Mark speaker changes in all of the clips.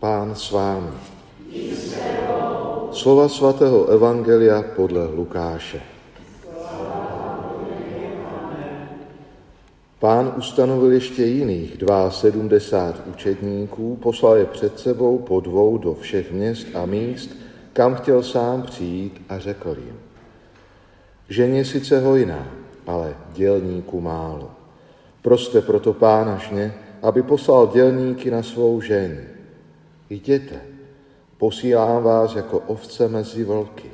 Speaker 1: Pán s vámi. Slova svatého Evangelia podle Lukáše. Pán ustanovil ještě jiných 72 učedníků, poslal je před sebou po dvou do všech měst a míst, kam chtěl sám přijít a řekl jim. Ženě sice hojná, ale dělníků málo. Proste proto pána žně, aby poslal dělníky na svou žení. Jděte, posílám vás jako ovce mezi vlky.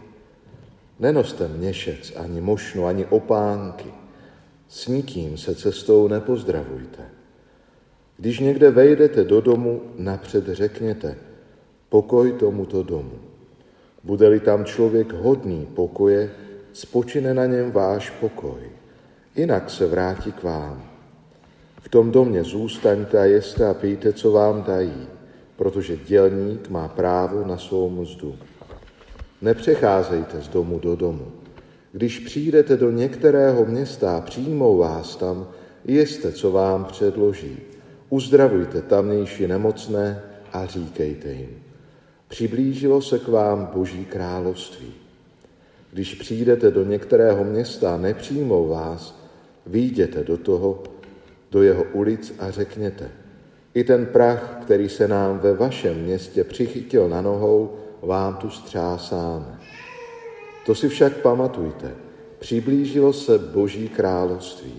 Speaker 1: Nenoste měšec, ani mošnu, ani opánky. S nikým se cestou nepozdravujte. Když někde vejdete do domu, napřed řekněte, pokoj tomuto domu. Bude-li tam člověk hodný pokoje, spočine na něm váš pokoj. Jinak se vrátí k vám. V tom domě zůstaňte a jeste a pijte, co vám dají, protože dělník má právo na svou mzdu. Nepřecházejte z domu do domu. Když přijdete do některého města a přijmou vás tam, jeste, co vám předloží. Uzdravujte tamnější nemocné a říkejte jim. Přiblížilo se k vám Boží království. Když přijdete do některého města a nepřijmou vás, výjděte do toho, do jeho ulic a řekněte, i ten prach, který se nám ve vašem městě přichytil na nohou, vám tu střásáme. To si však pamatujte, přiblížilo se Boží království.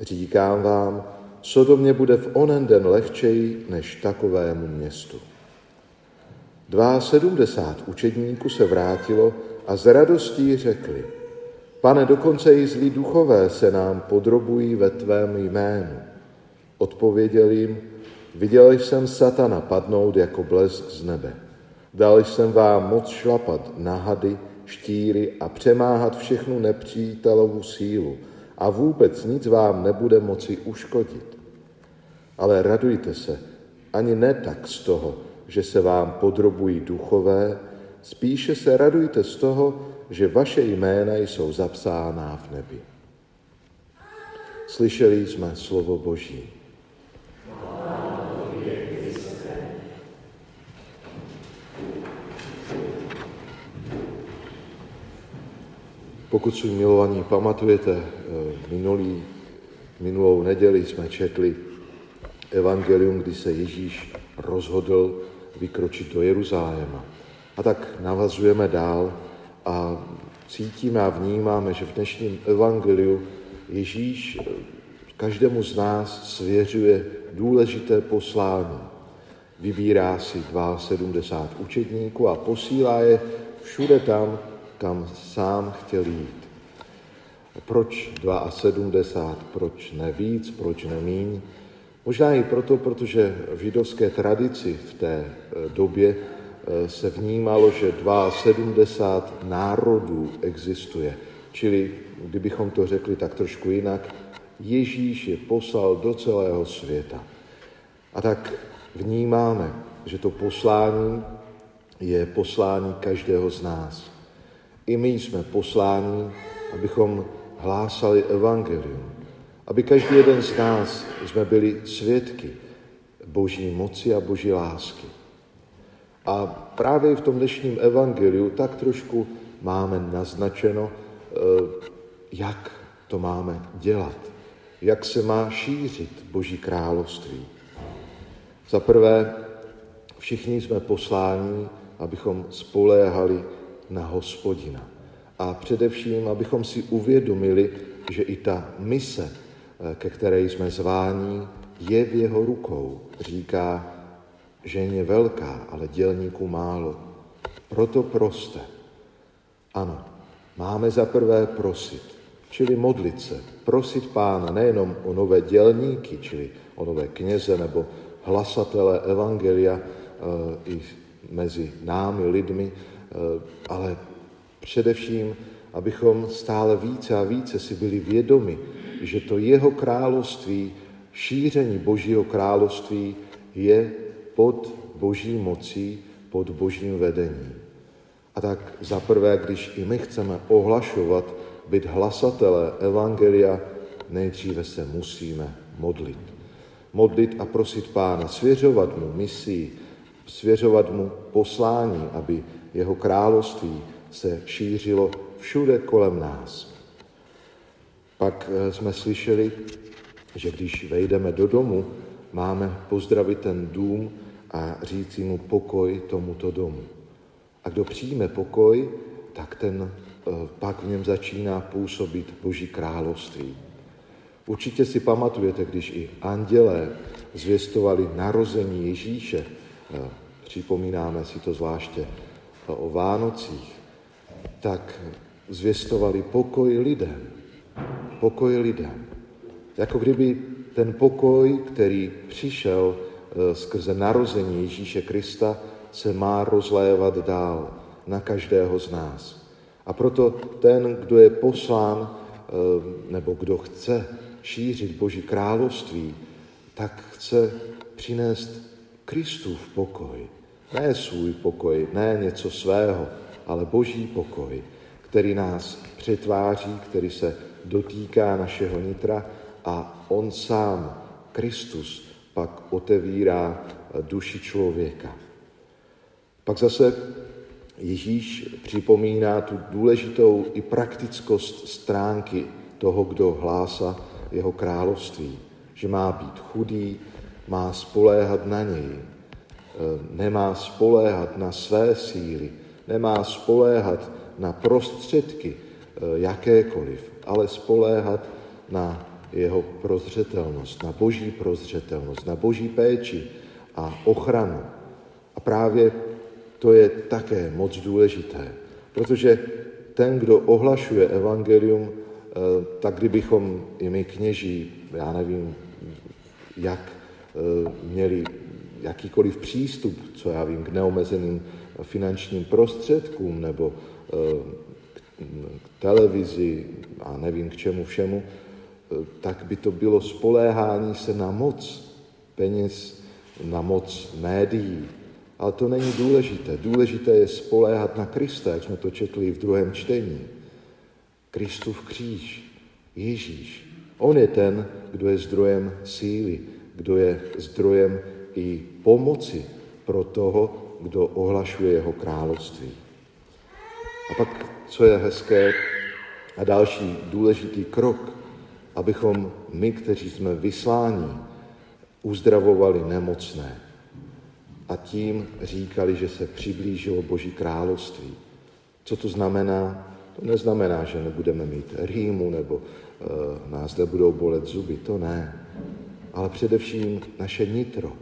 Speaker 1: Říkám vám, co do mě bude v onen den lehčej než takovému městu. Dva sedmdesát učedníků se vrátilo a z radostí řekli, pane, dokonce i zlí duchové se nám podrobují ve tvém jménu. Odpověděl jim, viděl jsem satana padnout jako blesk z nebe. Dal jsem vám moc šlapat na hady, štíry a přemáhat všechnu nepřítelovu sílu a vůbec nic vám nebude moci uškodit. Ale radujte se, ani ne tak z toho, že se vám podrobují duchové, spíše se radujte z toho, že vaše jména jsou zapsáná v nebi. Slyšeli jsme slovo Boží. Pokud si milovaní pamatujete, eh, minulý, minulou neděli jsme četli evangelium, kdy se Ježíš rozhodl vykročit do Jeruzaléma. A tak navazujeme dál a cítíme a vnímáme, že v dnešním evangeliu Ježíš každému z nás svěřuje důležité poslání. Vybírá si 72 učedníků a posílá je všude tam, kam sám chtěl jít. Proč 72, proč ne víc, proč ne míň? Možná i proto, protože v židovské tradici v té eh, době eh, se vnímalo, že 72 národů existuje. Čili, kdybychom to řekli tak trošku jinak, Ježíš je poslal do celého světa. A tak vnímáme, že to poslání je poslání každého z nás. I my jsme posláni, abychom hlásali evangelium, aby každý jeden z nás jsme byli svědky boží moci a boží lásky. A právě v tom dnešním evangeliu tak trošku máme naznačeno, eh, jak to máme dělat, jak se má šířit Boží království. Za prvé, všichni jsme posláni, abychom spoléhali na hospodina. A především, abychom si uvědomili, že i ta mise, eh, ke které jsme zváni, je v jeho rukou. Říká, že je velká, ale dělníků málo. Proto proste. Ano, máme za prvé prosit, čili modlit se, prosit pána nejenom o nové dělníky, čili o nové kněze nebo hlasatele evangelia e, i mezi námi, lidmi, ale především, abychom stále více a více si byli vědomi, že to jeho království, šíření Božího království je pod Boží mocí, pod Božím vedením. A tak za prvé, když i my chceme ohlašovat, být hlasatelé Evangelia, nejdříve se musíme modlit. Modlit a prosit Pána, svěřovat mu misii, svěřovat mu poslání, aby jeho království se šířilo všude kolem nás. Pak eh, jsme slyšeli, že když vejdeme do domu, máme pozdravit ten dům a říct mu pokoj tomuto domu. A kdo přijme pokoj, tak ten eh, pak v něm začíná působit Boží království. Určitě si pamatujete, když i andělé zvěstovali narození Ježíše, eh, připomínáme si to zvláště eh, o Vánocích, tak zvěstovali pokoj lidem. Pokoj lidem. Jako kdyby ten pokoj, který přišel eh, skrze narození Ježíše Krista, se má rozlévat dál na každého z nás. A proto ten, kdo je poslán, nebo kdo chce šířit Boží království, tak chce přinést Kristův pokoj. Ne svůj pokoj, ne něco svého, ale Boží pokoj, který nás přetváří, který se dotýká našeho nitra a on sám, Kristus, pak otevírá duši člověka. Pak zase Ježíš připomíná tu důležitou i praktickost stránky toho, kdo hlásá jeho království, že má být chudý, má spoléhat na něj, nemá spoléhat na své síly, nemá spoléhat na prostředky e, jakékoliv, ale spoléhat na jeho prozřetelnost, na boží prozřetelnost, na boží péči a ochranu. A právě to je také moc důležité, protože ten, kdo ohlašuje evangelium, Eh, tak kdybychom i my kněží, já nevím, jak eh, měli jakýkoliv přístup, co já vím, k neomezeným finančním prostředkům nebo eh, k televizi a nevím k čemu všemu, tak by to bylo spoléhání se na moc peněz, na moc médií. Ale to není důležité. Důležité je spoléhat na Krista, jak jsme to četli v druhém čtení. Kristův kříž, Ježíš. On je ten, kdo je zdrojem síly, kdo je zdrojem i pomoci pro toho, kdo ohlašuje jeho království. A pak, co je hezké a další důležitý krok, abychom my, kteří jsme vysláni, uzdravovali nemocné a tím říkali, že se přiblížilo Boží království. Co to znamená? To neznamená, že nebudeme mít rýmu nebo uh, nás nebudou bolet zuby, to ne. Ale především naše nitro.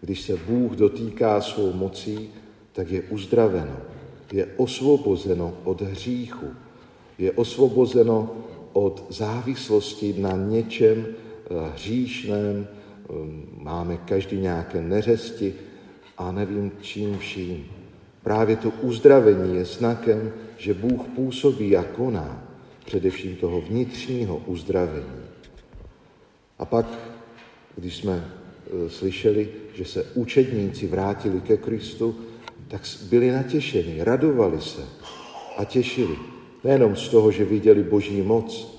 Speaker 1: Když se Bůh dotýká svou mocí, tak je uzdraveno, je osvobozeno od hříchu, je osvobozeno od závislosti na něčem uh, hříšném, um, máme každý nějaké neřesti a nevím čím vším. Právě to uzdravení je znakem, že Bůh působí a koná především toho vnitřního uzdravení. A pak, když jsme slyšeli, že se učedníci vrátili ke Kristu, tak byli natěšeni, radovali se a těšili. Nejenom z toho, že viděli boží moc,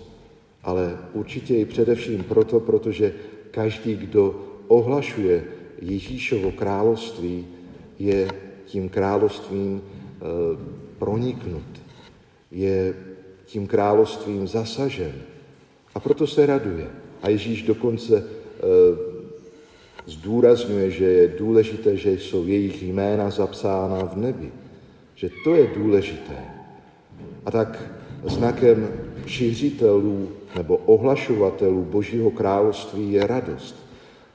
Speaker 1: ale určitě i především proto, protože každý, kdo ohlašuje Ježíšovo království, je tím královstvím eh, proniknut, je tím královstvím zasažen. A proto se raduje. A Ježíš dokonce eh, zdůrazňuje, že je důležité, že jsou jejich jména zapsána v nebi. Že to je důležité. A tak znakem šiřitelů nebo ohlašovatelů Božího království je radost.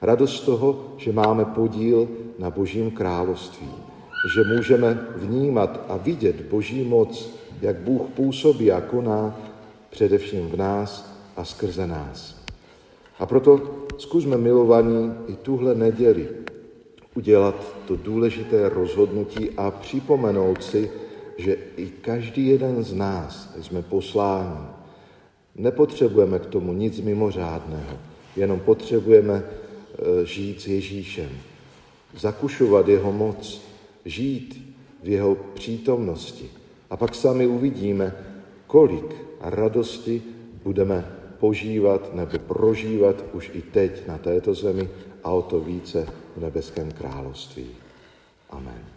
Speaker 1: Radost toho, že máme podíl na Božím království že můžeme vnímat a vidět Boží moc, jak Bůh působí a koná především v nás a skrze nás. A proto zkusme milovaní i tuhle neděli udělat to důležité rozhodnutí a připomenout si, že i každý jeden z nás jsme posláni. Nepotřebujeme k tomu nic mimořádného, jenom potřebujeme eh, žít s Ježíšem, zakušovat jeho moc, žít v jeho přítomnosti. A pak sami uvidíme, kolik radosti budeme požívat nebo prožívat už i teď na této zemi a o to více v nebeském království. Amen.